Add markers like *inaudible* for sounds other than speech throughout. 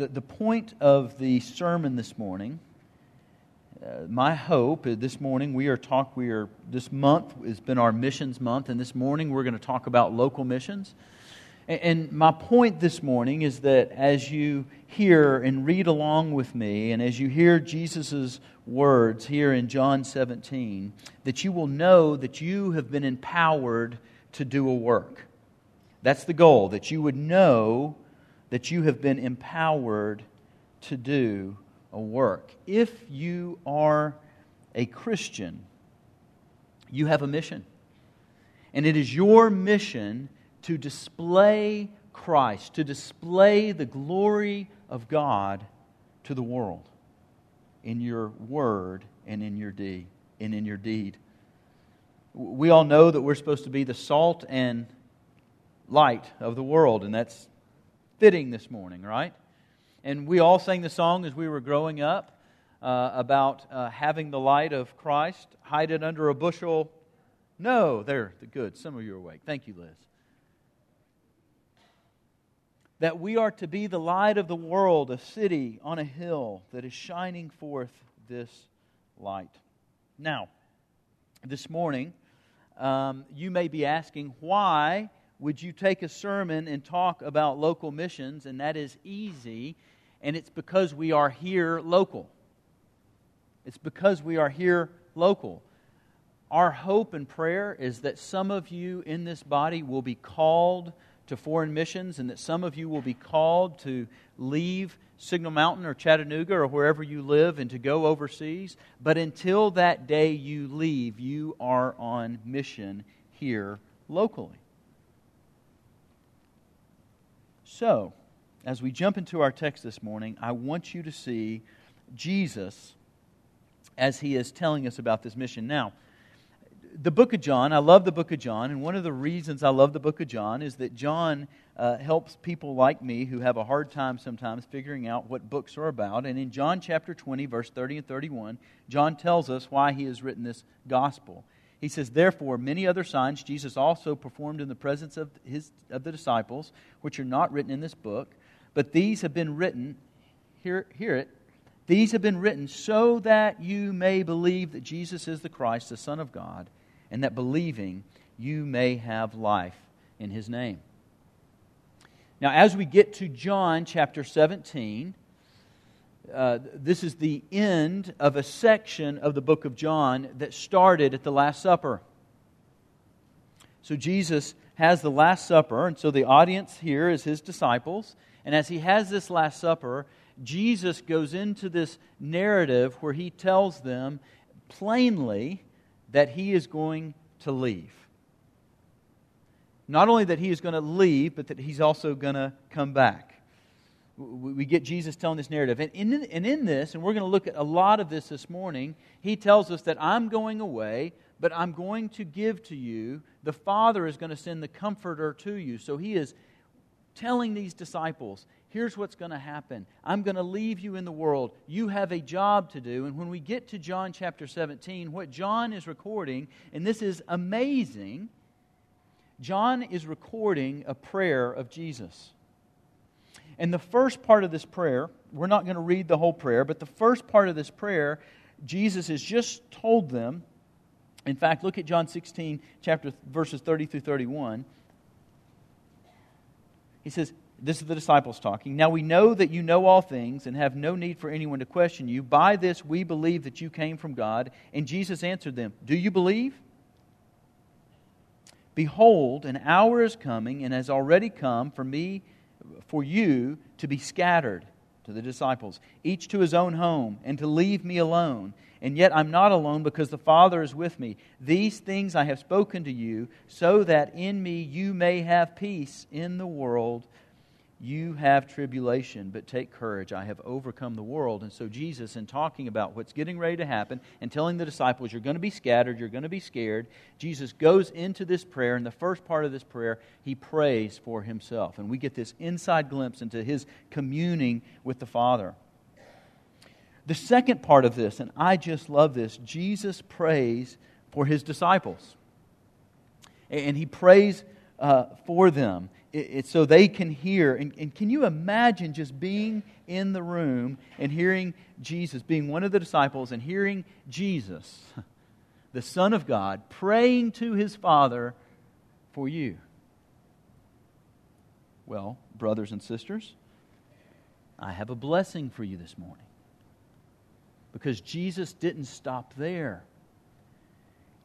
The, the point of the sermon this morning, uh, my hope uh, this morning, we are talk. We are this month has been our missions month, and this morning we're going to talk about local missions. And, and my point this morning is that as you hear and read along with me, and as you hear Jesus' words here in John 17, that you will know that you have been empowered to do a work. That's the goal, that you would know that you have been empowered to do a work. If you are a Christian, you have a mission. And it is your mission to display Christ, to display the glory of God to the world in your word and in your deed and in your deed. We all know that we're supposed to be the salt and light of the world, and that's fitting this morning, right? And we all sang the song as we were growing up uh, about uh, having the light of Christ, hide it under a bushel. No, there, the good. Some of you are awake. Thank you, Liz. That we are to be the light of the world, a city on a hill that is shining forth this light. Now, this morning, um, you may be asking, why would you take a sermon and talk about local missions? And that is easy, and it's because we are here local. It's because we are here local. Our hope and prayer is that some of you in this body will be called to foreign missions and that some of you will be called to leave Signal Mountain or Chattanooga or wherever you live and to go overseas. But until that day you leave, you are on mission here locally. So, as we jump into our text this morning, I want you to see Jesus as he is telling us about this mission. Now, the book of John, I love the book of John, and one of the reasons I love the book of John is that John uh, helps people like me who have a hard time sometimes figuring out what books are about. And in John chapter 20, verse 30 and 31, John tells us why he has written this gospel. He says, Therefore, many other signs Jesus also performed in the presence of, his, of the disciples, which are not written in this book, but these have been written, hear, hear it, these have been written so that you may believe that Jesus is the Christ, the Son of God, and that believing you may have life in his name. Now, as we get to John chapter 17, uh, this is the end of a section of the book of John that started at the Last Supper. So Jesus has the Last Supper, and so the audience here is his disciples. And as he has this Last Supper, Jesus goes into this narrative where he tells them plainly that he is going to leave. Not only that he is going to leave, but that he's also going to come back we get Jesus telling this narrative. And in, and in this, and we're going to look at a lot of this this morning, he tells us that I'm going away, but I'm going to give to you. The Father is going to send the Comforter to you. So he is telling these disciples, here's what's going to happen. I'm going to leave you in the world. You have a job to do. And when we get to John chapter 17, what John is recording, and this is amazing, John is recording a prayer of Jesus. And the first part of this prayer, we're not going to read the whole prayer, but the first part of this prayer, Jesus has just told them. In fact, look at John 16, chapter verses 30 through 31. He says, This is the disciples talking. Now we know that you know all things and have no need for anyone to question you. By this we believe that you came from God. And Jesus answered them, Do you believe? Behold, an hour is coming and has already come for me for you to be scattered to the disciples, each to his own home, and to leave me alone. And yet I'm not alone because the Father is with me. These things I have spoken to you, so that in me you may have peace in the world. You have tribulation, but take courage. I have overcome the world. And so, Jesus, in talking about what's getting ready to happen and telling the disciples, you're going to be scattered, you're going to be scared, Jesus goes into this prayer. In the first part of this prayer, he prays for himself. And we get this inside glimpse into his communing with the Father. The second part of this, and I just love this, Jesus prays for his disciples. And he prays uh, for them. So they can hear. And, and can you imagine just being in the room and hearing Jesus, being one of the disciples, and hearing Jesus, *laughs* the Son of God, praying to his Father for you? Well, brothers and sisters, I have a blessing for you this morning. Because Jesus didn't stop there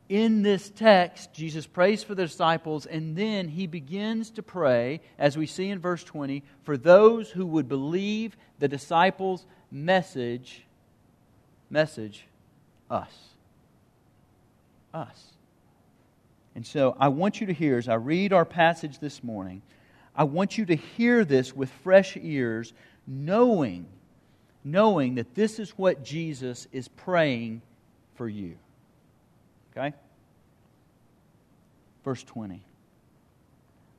in this text, Jesus prays for the disciples, and then he begins to pray, as we see in verse 20, for those who would believe the disciples' message. Message, us. Us. And so I want you to hear, as I read our passage this morning, I want you to hear this with fresh ears, knowing, knowing that this is what Jesus is praying for you. Okay? Verse 20.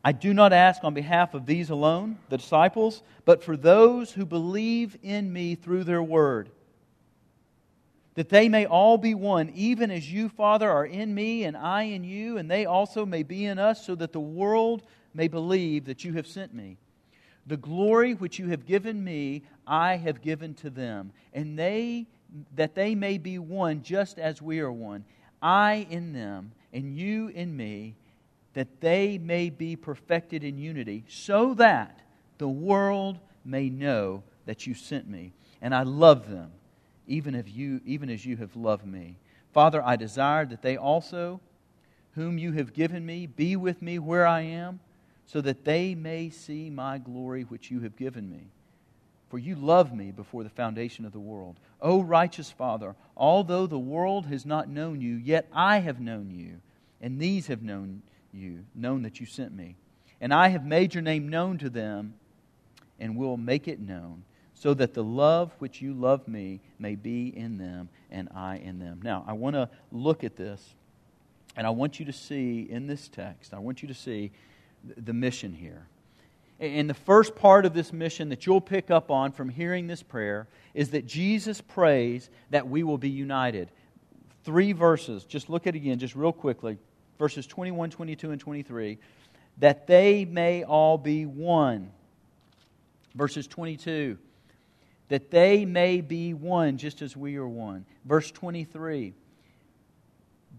I do not ask on behalf of these alone, the disciples, but for those who believe in me through their word, that they may all be one, even as you, Father, are in me and I in you, and they also may be in us, so that the world may believe that you have sent me. The glory which you have given me, I have given to them, and they that they may be one just as we are one. I in them, and you in me, that they may be perfected in unity, so that the world may know that you sent me. And I love them, even, if you, even as you have loved me. Father, I desire that they also, whom you have given me, be with me where I am, so that they may see my glory which you have given me. For you love me before the foundation of the world. O righteous Father, although the world has not known you, yet I have known you, and these have known you, known that you sent me. And I have made your name known to them, and will make it known, so that the love which you love me may be in them, and I in them. Now, I want to look at this, and I want you to see in this text, I want you to see the mission here. And the first part of this mission that you'll pick up on from hearing this prayer is that Jesus prays that we will be united. Three verses. Just look at it again, just real quickly. Verses 21, 22, and 23. That they may all be one. Verses 22. That they may be one just as we are one. Verse 23.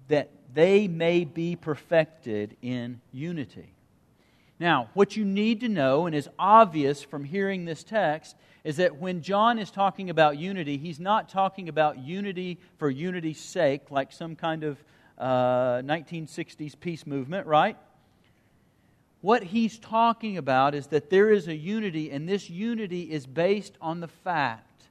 That they may be perfected in unity. Now, what you need to know, and is obvious from hearing this text, is that when John is talking about unity, he's not talking about unity for unity's sake, like some kind of uh, 1960s peace movement, right? What he's talking about is that there is a unity, and this unity is based on the fact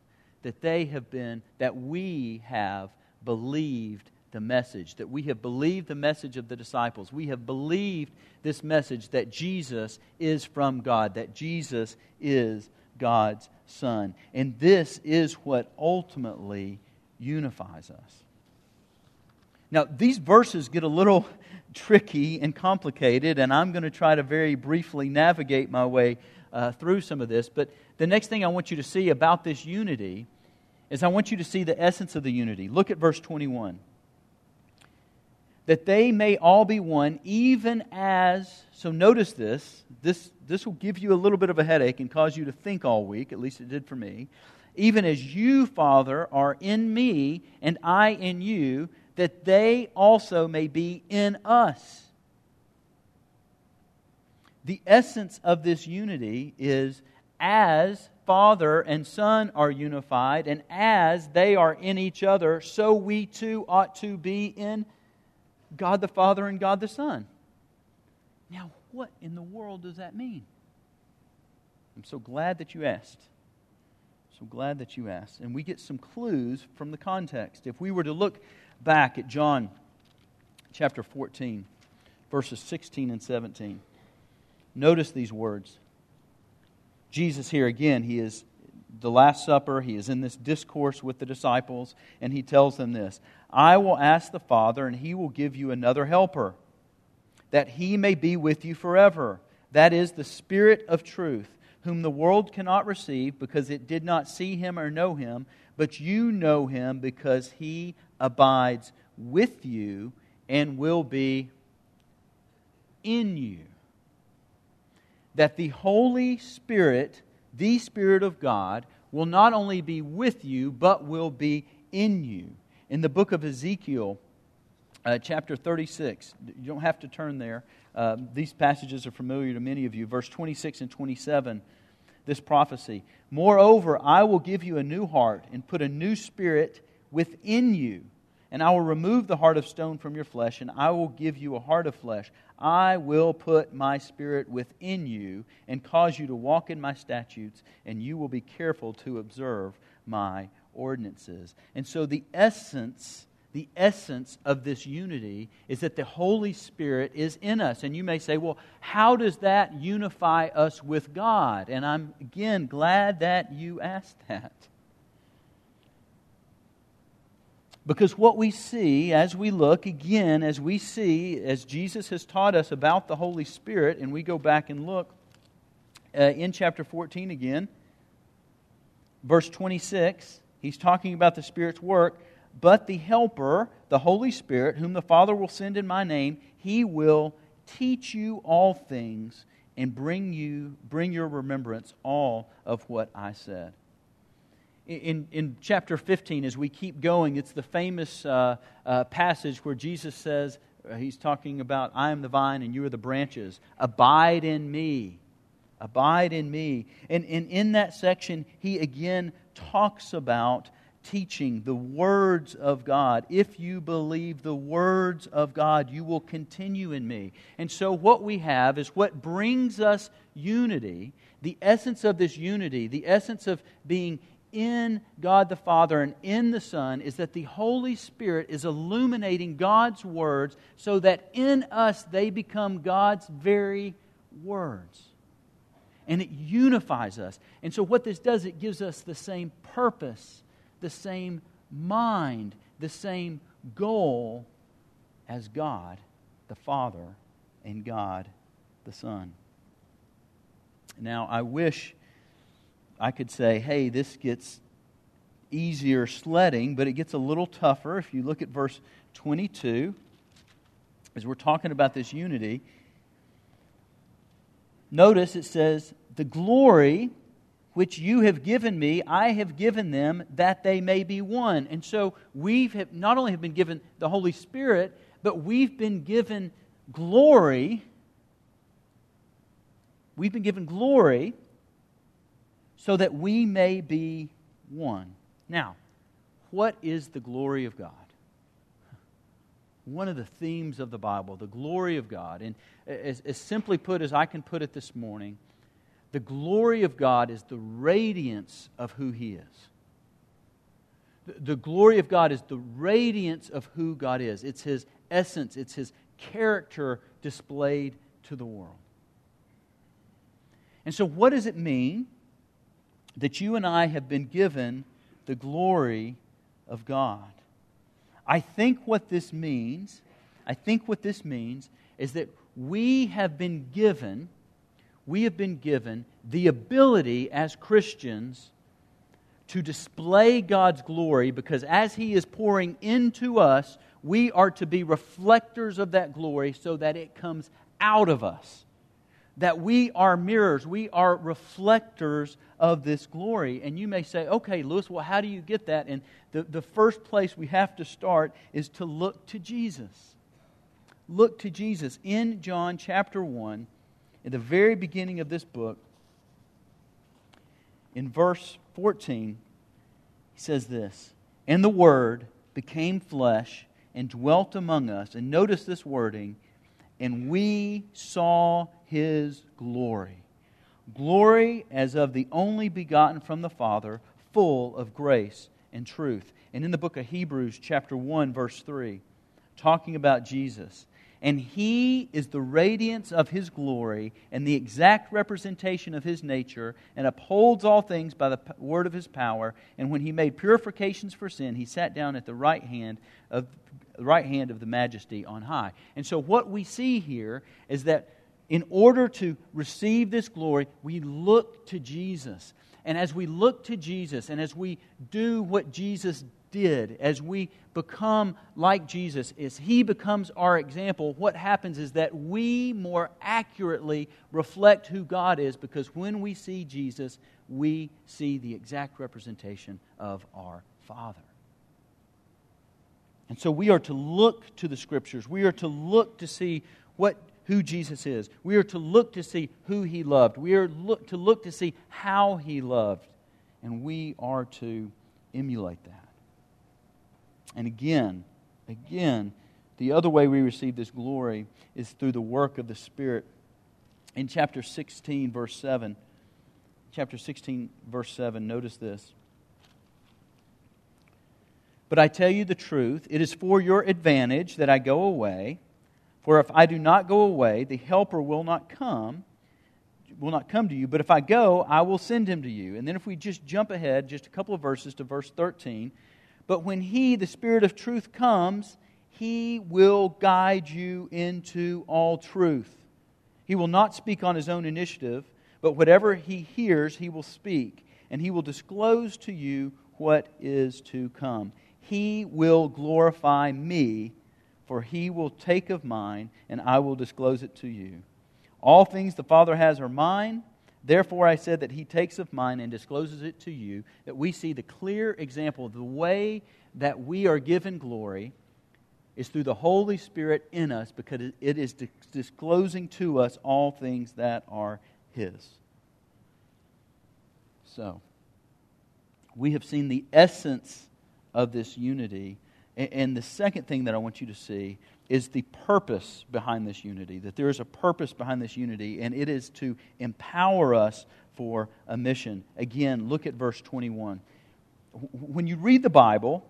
that they have been, that we have believed the message, that we have believed the message of the disciples. We have believed this message that Jesus is from God, that Jesus is God's Son. And this is what ultimately unifies us. Now, these verses get a little *laughs* tricky and complicated, and I'm going to try to very briefly navigate my way uh, through some of this. But the next thing I want you to see about this unity is I want you to see the essence of the unity. Look at verse 21 that they may all be one, even as. So notice this. This, this will give you a little bit of a headache and cause you to think all week, at least it did for me. Even as you, Father, are in me and I in you, that they also may be in us. The essence of this unity is as Father and Son are unified, and as they are in each other, so we too ought to be in God the Father and God the Son. Now, what in the world does that mean? I'm so glad that you asked. So glad that you asked. And we get some clues from the context. If we were to look back at John chapter 14, verses 16 and 17, notice these words. Jesus, here again, he is the Last Supper. He is in this discourse with the disciples, and he tells them this I will ask the Father, and he will give you another helper, that he may be with you forever. That is the Spirit of truth, whom the world cannot receive because it did not see him or know him, but you know him because he abides with you and will be in you. that the Holy Spirit, the Spirit of God, will not only be with you, but will be in you. In the book of Ezekiel, uh, chapter 36, you don't have to turn there. Uh, these passages are familiar to many of you. Verse 26 and 27, this prophecy. Moreover, I will give you a new heart and put a new spirit within you and I will remove the heart of stone from your flesh, and I will give you a heart of flesh. I will put my spirit within you and cause you to walk in my statutes, and you will be careful to observe my ordinances. And so the essence the essence of this unity is that the Holy Spirit is in us. And you may say, well, how does that unify us with God? And I'm, again, glad that you asked that. Because what we see as we look, again, as we see, as Jesus has taught us about the Holy Spirit, and we go back and look uh, in chapter 14 again, verse 26, he's talking about the Spirit's work. But the Helper, the Holy Spirit, whom the Father will send in my name, he will teach you all things and bring you bring your remembrance all of what I said in, in chapter 15, as we keep going, it's the famous uh, uh, passage where Jesus says, uh, He's talking about, I am the vine and you are the branches. Abide in me. Abide in me. And, and in that section, he again talks about teaching the words of God. If you believe the words of God, you will continue in me. And so, what we have is what brings us unity. The essence of this unity, the essence of being in God the Father and in the Son is that the Holy Spirit is illuminating God's words so that in us they become God's very words. And it unifies us. And so, what this does, it gives us the same purpose, the same mind, the same goal as God the Father and God the Son. Now, I wish I could say, hey, this gets easier sledding, but it gets a little tougher. If you look at verse 22, as we're talking about this unity, notice it says, The glory which you have given me, I have given them that they may be one. And so we've not only have been given the Holy Spirit, but we've been given glory. We've been given glory so that we may be one. Now, what is the glory of God? One of the themes of the Bible, the glory of God. And as, as simply put as I can put it this morning, the glory of God is the radiance of who He is. The, the glory of God is the radiance of who God is. It's His essence, it's His character displayed to the world. And so, what does it mean that you and I have been given the glory of God. I think what this means, I think what this means is that we have been given, we have been given the ability as Christians to display God's glory because as He is pouring into us, we are to be reflectors of that glory so that it comes out of us that we are mirrors, we are reflectors of this glory. And you may say, okay, Lewis, well, how do you get that? And the, the first place we have to start is to look to Jesus. Look to Jesus. In John chapter 1, in the very beginning of this book, in verse 14, he says this And the Word became flesh and dwelt among us. And notice this wording, and we saw his glory. Glory as of the only begotten from the Father, full of grace and truth. And in the book of Hebrews, chapter 1, verse 3, talking about Jesus, and he is the radiance of his glory and the exact representation of his nature, and upholds all things by the word of his power. And when he made purifications for sin, he sat down at the right hand of right hand of the majesty on high. And so what we see here is that in order to receive this glory, we look to Jesus. And as we look to Jesus and as we do what Jesus did, as we become like Jesus, as He becomes our example, what happens is that we more accurately reflect who God is because when we see Jesus, we see the exact representation of our Father. And so we are to look to the Scriptures. We are to look to see what who Jesus is. We are to look to see who he loved. We are look, to look to see how he loved. And we are to emulate that. And again, again, the other way we receive this glory is through the work of the Spirit. In chapter 16, verse 7, chapter 16, verse 7, notice this. But I tell you the truth, it is for your advantage that I go away. For if I do not go away, the helper will not come, will not come to you, but if I go, I will send him to you. And then if we just jump ahead just a couple of verses to verse 13, but when he, the Spirit of truth, comes, he will guide you into all truth. He will not speak on his own initiative, but whatever he hears, he will speak, and he will disclose to you what is to come. He will glorify me for he will take of mine, and I will disclose it to you. All things the Father has are mine. Therefore, I said that he takes of mine and discloses it to you, that we see the clear example of the way that we are given glory is through the Holy Spirit in us because it is disclosing to us all things that are his. So, we have seen the essence of this unity and the second thing that I want you to see is the purpose behind this unity, that there is a purpose behind this unity, and it is to empower us for a mission. Again, look at verse 21. When you read the Bible,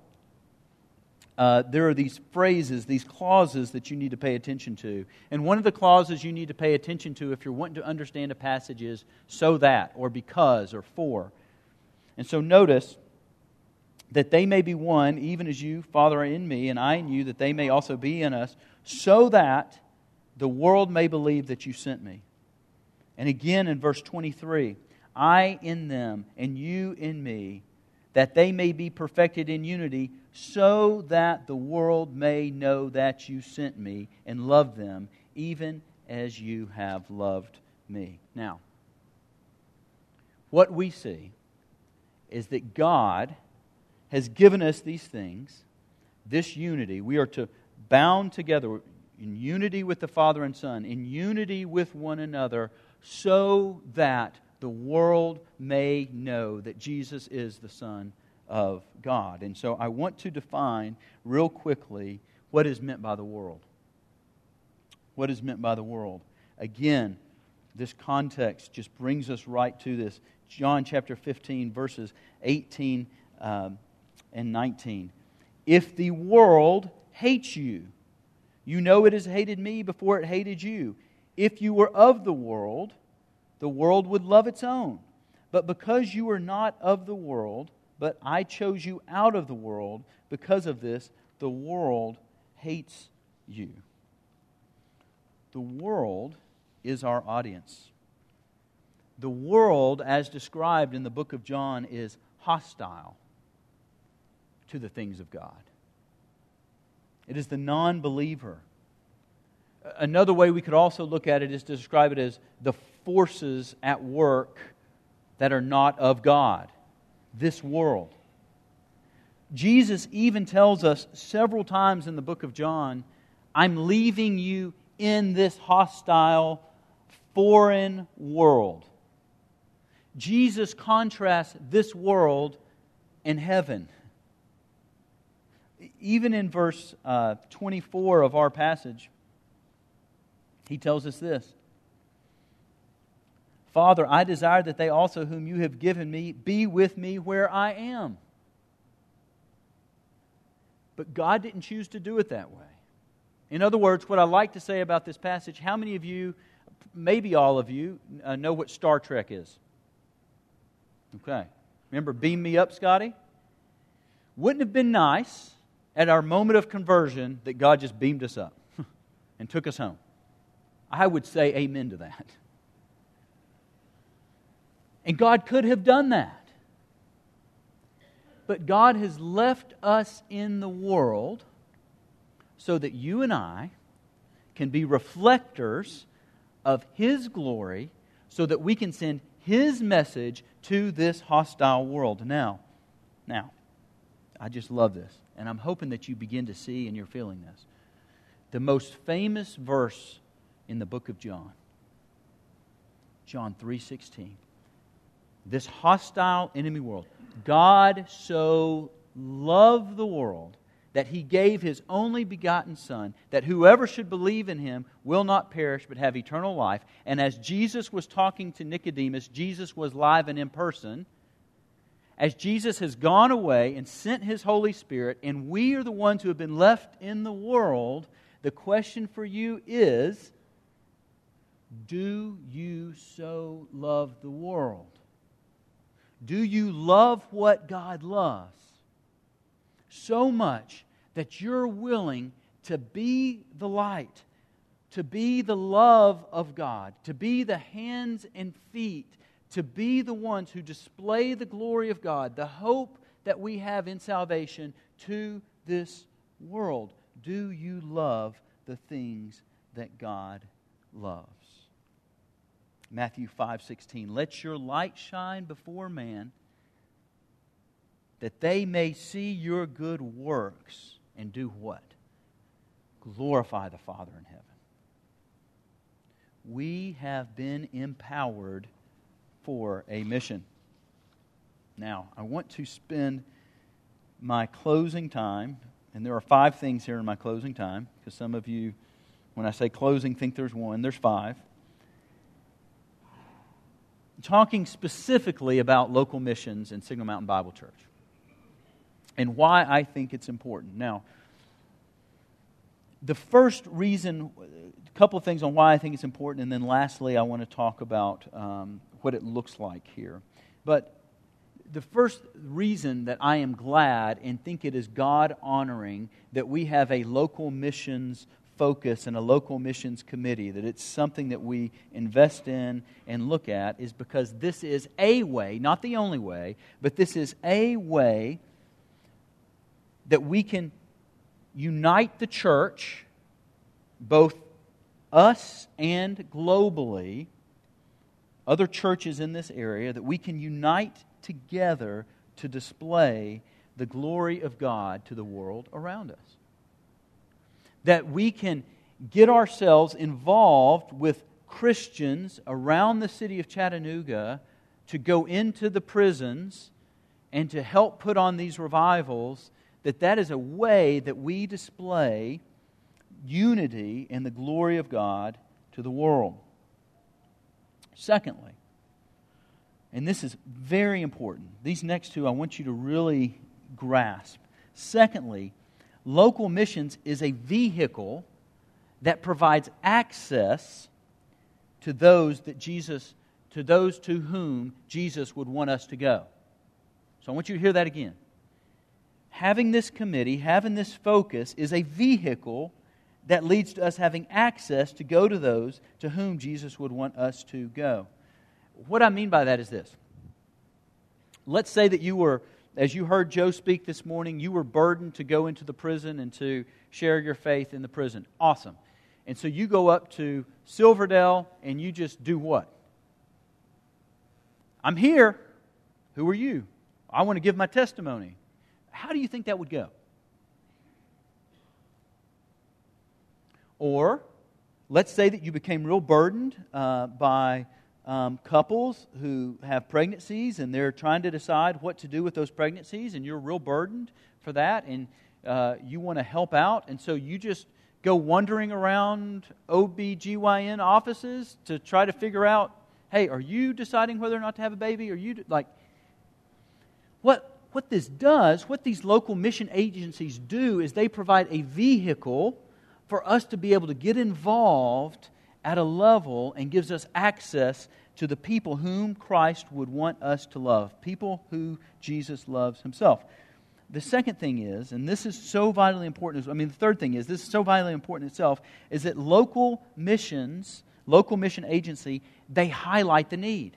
uh, there are these phrases, these clauses that you need to pay attention to. And one of the clauses you need to pay attention to if you're wanting to understand a passage is so that, or because, or for. And so notice that they may be one, even as you, Father, are in me, and I in you, that they may also be in us, so that the world may believe that you sent me. And again in verse 23 I in them, and you in me, that they may be perfected in unity, so that the world may know that you sent me and loved them, even as you have loved me. Now, what we see is that God has given us these things, this unity. We are to bound together in unity with the Father and Son, in unity with one another, so that the world may know that Jesus is the Son of God. And so I want to define real quickly what is meant by the world. What is meant by the world? Again, this context just brings us right to this. John chapter 15, verses 18 um, and 19. If the world hates you, you know it has hated me before it hated you. If you were of the world, the world would love its own. But because you are not of the world, but I chose you out of the world, because of this, the world hates you. The world is our audience. The world, as described in the book of John, is hostile to the things of God. It is the non believer. Another way we could also look at it is to describe it as the forces at work that are not of God, this world. Jesus even tells us several times in the book of John, I'm leaving you in this hostile, foreign world. Jesus contrasts this world and heaven even in verse uh, 24 of our passage, he tells us this Father, I desire that they also, whom you have given me, be with me where I am. But God didn't choose to do it that way. In other words, what I like to say about this passage, how many of you, maybe all of you, uh, know what Star Trek is? Okay. Remember, beam me up, Scotty? Wouldn't have been nice at our moment of conversion that God just beamed us up *laughs* and took us home. I would say amen to that. And God could have done that. But God has left us in the world so that you and I can be reflectors of His glory, so that we can send His message to this hostile world. Now, now, I just love this, and I'm hoping that you begin to see and you're feeling this. The most famous verse in the book of John, John 3:16. This hostile enemy world, God so loved the world that he gave his only begotten Son, that whoever should believe in him will not perish but have eternal life. And as Jesus was talking to Nicodemus, Jesus was live and in person. As Jesus has gone away and sent his Holy Spirit, and we are the ones who have been left in the world, the question for you is Do you so love the world? Do you love what God loves? so much that you're willing to be the light, to be the love of God, to be the hands and feet, to be the ones who display the glory of God, the hope that we have in salvation to this world. Do you love the things that God loves? Matthew 5:16 Let your light shine before man that they may see your good works and do what? Glorify the Father in heaven. We have been empowered for a mission. Now, I want to spend my closing time, and there are five things here in my closing time, because some of you, when I say closing, think there's one. There's five. Talking specifically about local missions in Signal Mountain Bible Church and why I think it's important. Now, the first reason, a couple of things on why I think it's important, and then lastly, I want to talk about um, what it looks like here. But the first reason that I am glad and think it is God honoring that we have a local missions focus and a local missions committee, that it's something that we invest in and look at, is because this is a way, not the only way, but this is a way that we can unite the church, both us and globally, other churches in this area, that we can unite together to display the glory of God to the world around us. That we can get ourselves involved with Christians around the city of Chattanooga to go into the prisons and to help put on these revivals that that is a way that we display unity in the glory of God to the world. Secondly, and this is very important, these next two I want you to really grasp. Secondly, local missions is a vehicle that provides access to those that Jesus to those to whom Jesus would want us to go. So I want you to hear that again having this committee, having this focus, is a vehicle that leads to us having access to go to those to whom Jesus would want us to go. What I mean by that is this. Let's say that you were, as you heard Joe speak this morning, you were burdened to go into the prison and to share your faith in the prison. Awesome. And so you go up to Silverdale and you just do what? I'm here. Who are you? I want to give my testimony. How do you think that would go? Or let's say that you became real burdened uh, by um, couples who have pregnancies and they're trying to decide what to do with those pregnancies, and you're real burdened for that, and uh, you want to help out, and so you just go wandering around OB/GYN offices to try to figure out, hey, are you deciding whether or not to have a baby? Are you like what what this does, what these local mission agencies do, is they provide a vehicle for us to be able to get involved at a level and gives us access to the people whom Christ would want us to love, people who Jesus loves himself. The second thing is, and this is so vitally important, I mean, the third thing is, this is so vitally important itself, is that local missions, local mission agency, they highlight the need.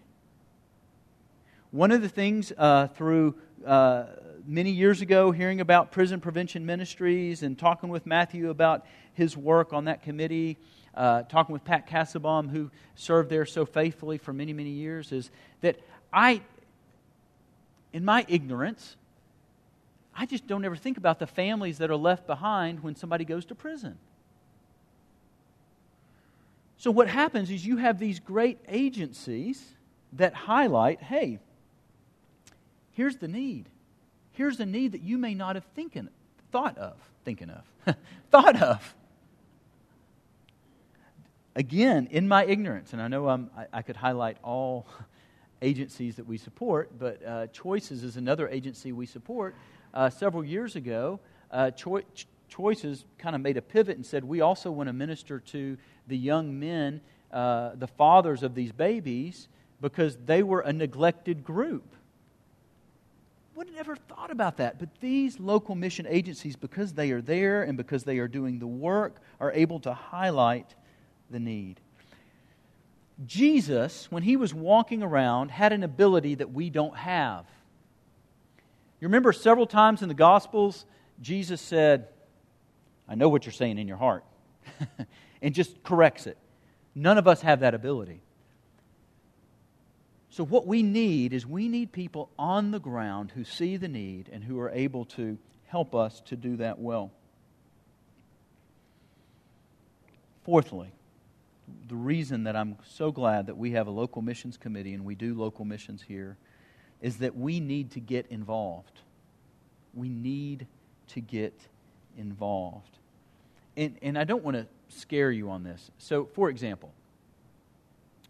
One of the things uh, through uh, many years ago, hearing about prison prevention ministries and talking with Matthew about his work on that committee, uh, talking with Pat Cassabaum, who served there so faithfully for many, many years, is that I, in my ignorance, I just don't ever think about the families that are left behind when somebody goes to prison. So, what happens is you have these great agencies that highlight hey, here's the need. Here's a need that you may not have thinking, thought of, thinking of, *laughs* thought of. Again, in my ignorance, and I know I, I could highlight all *laughs* agencies that we support, but uh, Choices is another agency we support. Uh, several years ago, uh, Cho- Choices kind of made a pivot and said, We also want to minister to the young men, uh, the fathers of these babies, because they were a neglected group. Would have never thought about that. But these local mission agencies, because they are there and because they are doing the work, are able to highlight the need. Jesus, when he was walking around, had an ability that we don't have. You remember several times in the Gospels, Jesus said, I know what you're saying in your heart, *laughs* and just corrects it. None of us have that ability. So, what we need is we need people on the ground who see the need and who are able to help us to do that well. Fourthly, the reason that I'm so glad that we have a local missions committee and we do local missions here is that we need to get involved. We need to get involved. And, and I don't want to scare you on this. So, for example,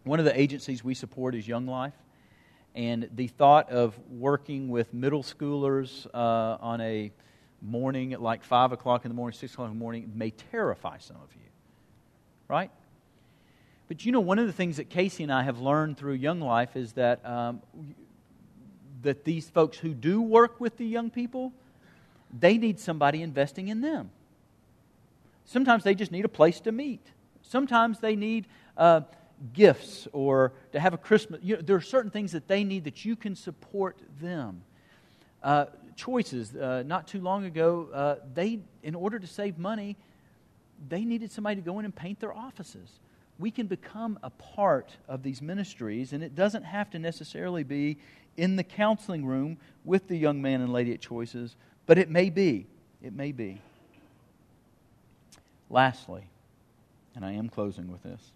one of the agencies we support is Young Life. And the thought of working with middle schoolers uh, on a morning at like 5 o'clock in the morning, 6 o'clock in the morning may terrify some of you. Right? But you know, one of the things that Casey and I have learned through Young Life is that, um, that these folks who do work with the young people, they need somebody investing in them. Sometimes they just need a place to meet. Sometimes they need uh, gifts or to have a Christmas. You know, there are certain things that they need that you can support them. Uh, choices. Uh, not too long ago, uh, they, in order to save money, they needed somebody to go in and paint their offices we can become a part of these ministries, and it doesn't have to necessarily be in the counseling room with the young man and lady at Choices, but it may be. It may be. Lastly, and I am closing with this,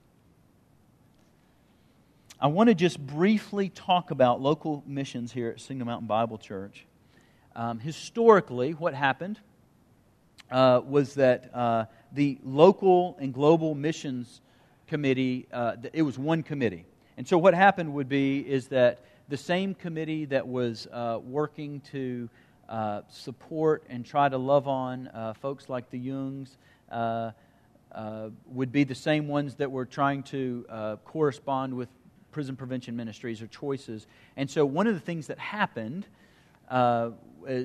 I want to just briefly talk about local missions here at Signal Mountain Bible Church. Um, historically, what happened uh, was that uh, the local and global missions committee, uh, it was one committee. And so what happened would be is that the same committee that was uh, working to uh, support and try to love on uh, folks like the Youngs uh, uh, would be the same ones that were trying to correspond with prison prevention ministries or choices. And so one of the things that happened, uh, uh,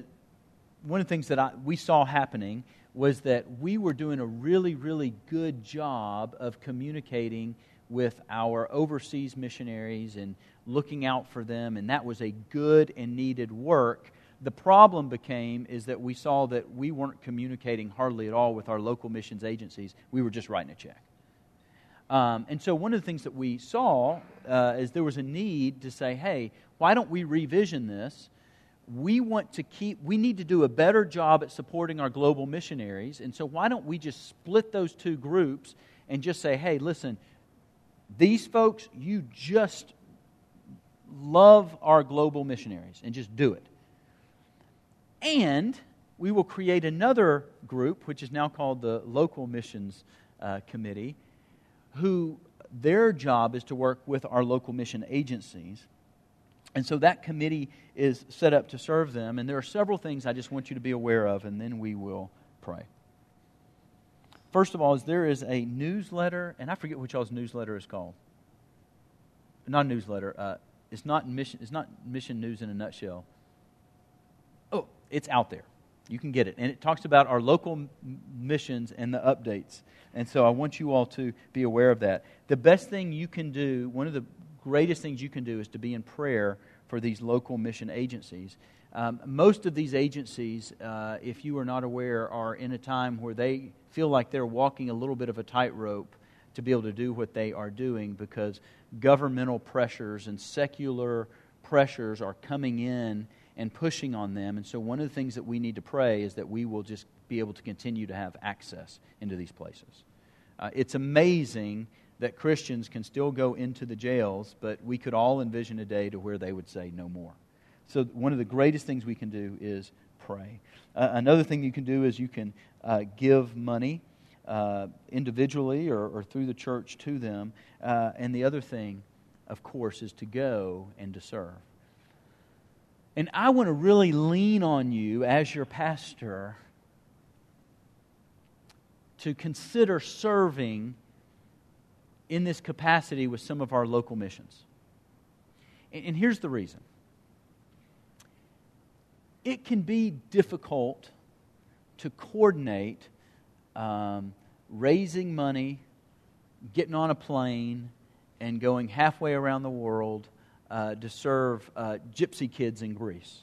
one of the things that I, we saw happening was that we were doing a really, really good job of communicating with our overseas missionaries and looking out for them, and that was a good and needed work. The problem became is that we saw that we weren't communicating hardly at all with our local missions agencies. We were just writing a check. Um, and so one of the things that we saw uh, is there was a need to say, hey, why don't we revision this we want to keep, we need to do a better job at supporting our global missionaries. And so, why don't we just split those two groups and just say, hey, listen, these folks, you just love our global missionaries and just do it. And we will create another group, which is now called the Local Missions uh, Committee, who their job is to work with our local mission agencies and so that committee is set up to serve them. And there are several things I just want you to be aware of, and then we will pray. First of all, is there is a newsletter, and I forget which y'all's newsletter is called. Not a newsletter. Uh, it's not mission. It's not mission news in a nutshell. Oh, it's out there. You can get it, and it talks about our local missions and the updates. And so I want you all to be aware of that. The best thing you can do, one of the greatest things you can do is to be in prayer for these local mission agencies. Um, most of these agencies, uh, if you are not aware, are in a time where they feel like they're walking a little bit of a tightrope to be able to do what they are doing because governmental pressures and secular pressures are coming in and pushing on them. And so, one of the things that we need to pray is that we will just be able to continue to have access into these places. Uh, it's amazing that Christians can still go into the jails, but we could all envision a day to where they would say no more. So, one of the greatest things we can do is pray. Uh, another thing you can do is you can uh, give money uh, individually or, or, through the church to them. Uh, and the other thing, of course, is to go and to serve. And I want to really lean on you as your pastor to consider serving in this capacity with some of our local missions. And, and here's the reason it can be difficult to coordinate um, raising money, getting on a plane, and going halfway around the world uh, to serve uh, gypsy kids in Greece,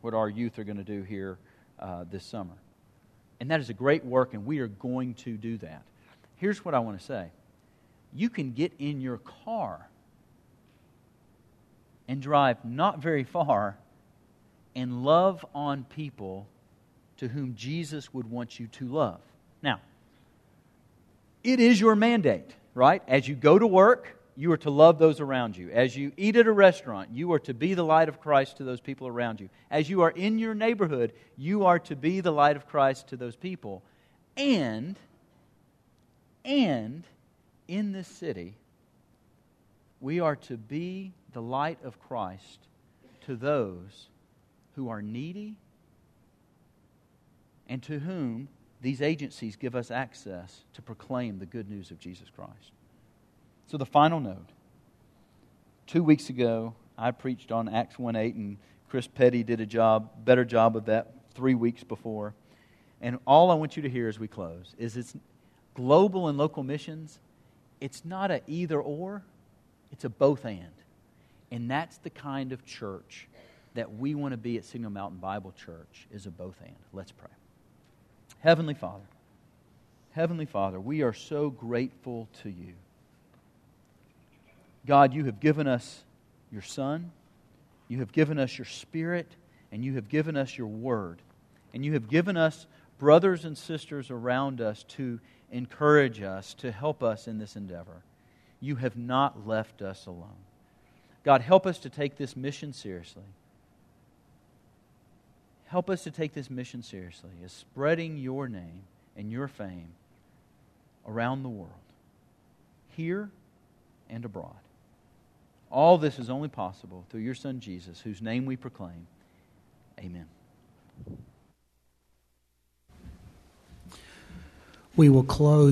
what our youth are going to do here uh, this summer. And that is a great work, and we are going to do that. Here's what I want to say you can get in your car and drive not very far and love on people to whom Jesus would want you to love. Now, it is your mandate, right? As you go to work, you are to love those around you. As you eat at a restaurant, you are to be the light of Christ to those people around you. As you are in your neighborhood, you are to be the light of Christ to those people. And, and in this city, we are to be the light of Christ to those who are needy and to whom these agencies give us access to proclaim the good news of Jesus Christ. So, the final note. Two weeks ago, I preached on Acts 1 8, and Chris Petty did a job, better job of that three weeks before. And all I want you to hear as we close is it's global and local missions, it's not a either or, it's a both and. And that's the kind of church that we want to be at Signal Mountain Bible Church is a both and. Let's pray. Heavenly Father, Heavenly Father, we are so grateful to you. God, you have given us your Son, you have given us your Spirit, and you have given us your Word. And you have given us brothers and sisters around us to encourage us, to help us in this endeavor. You have not left us alone. God, help us to take this mission seriously. Help us to take this mission seriously as spreading your name and your fame around the world, here and abroad. All this is only possible through your Son Jesus, whose name we proclaim. Amen. We will close.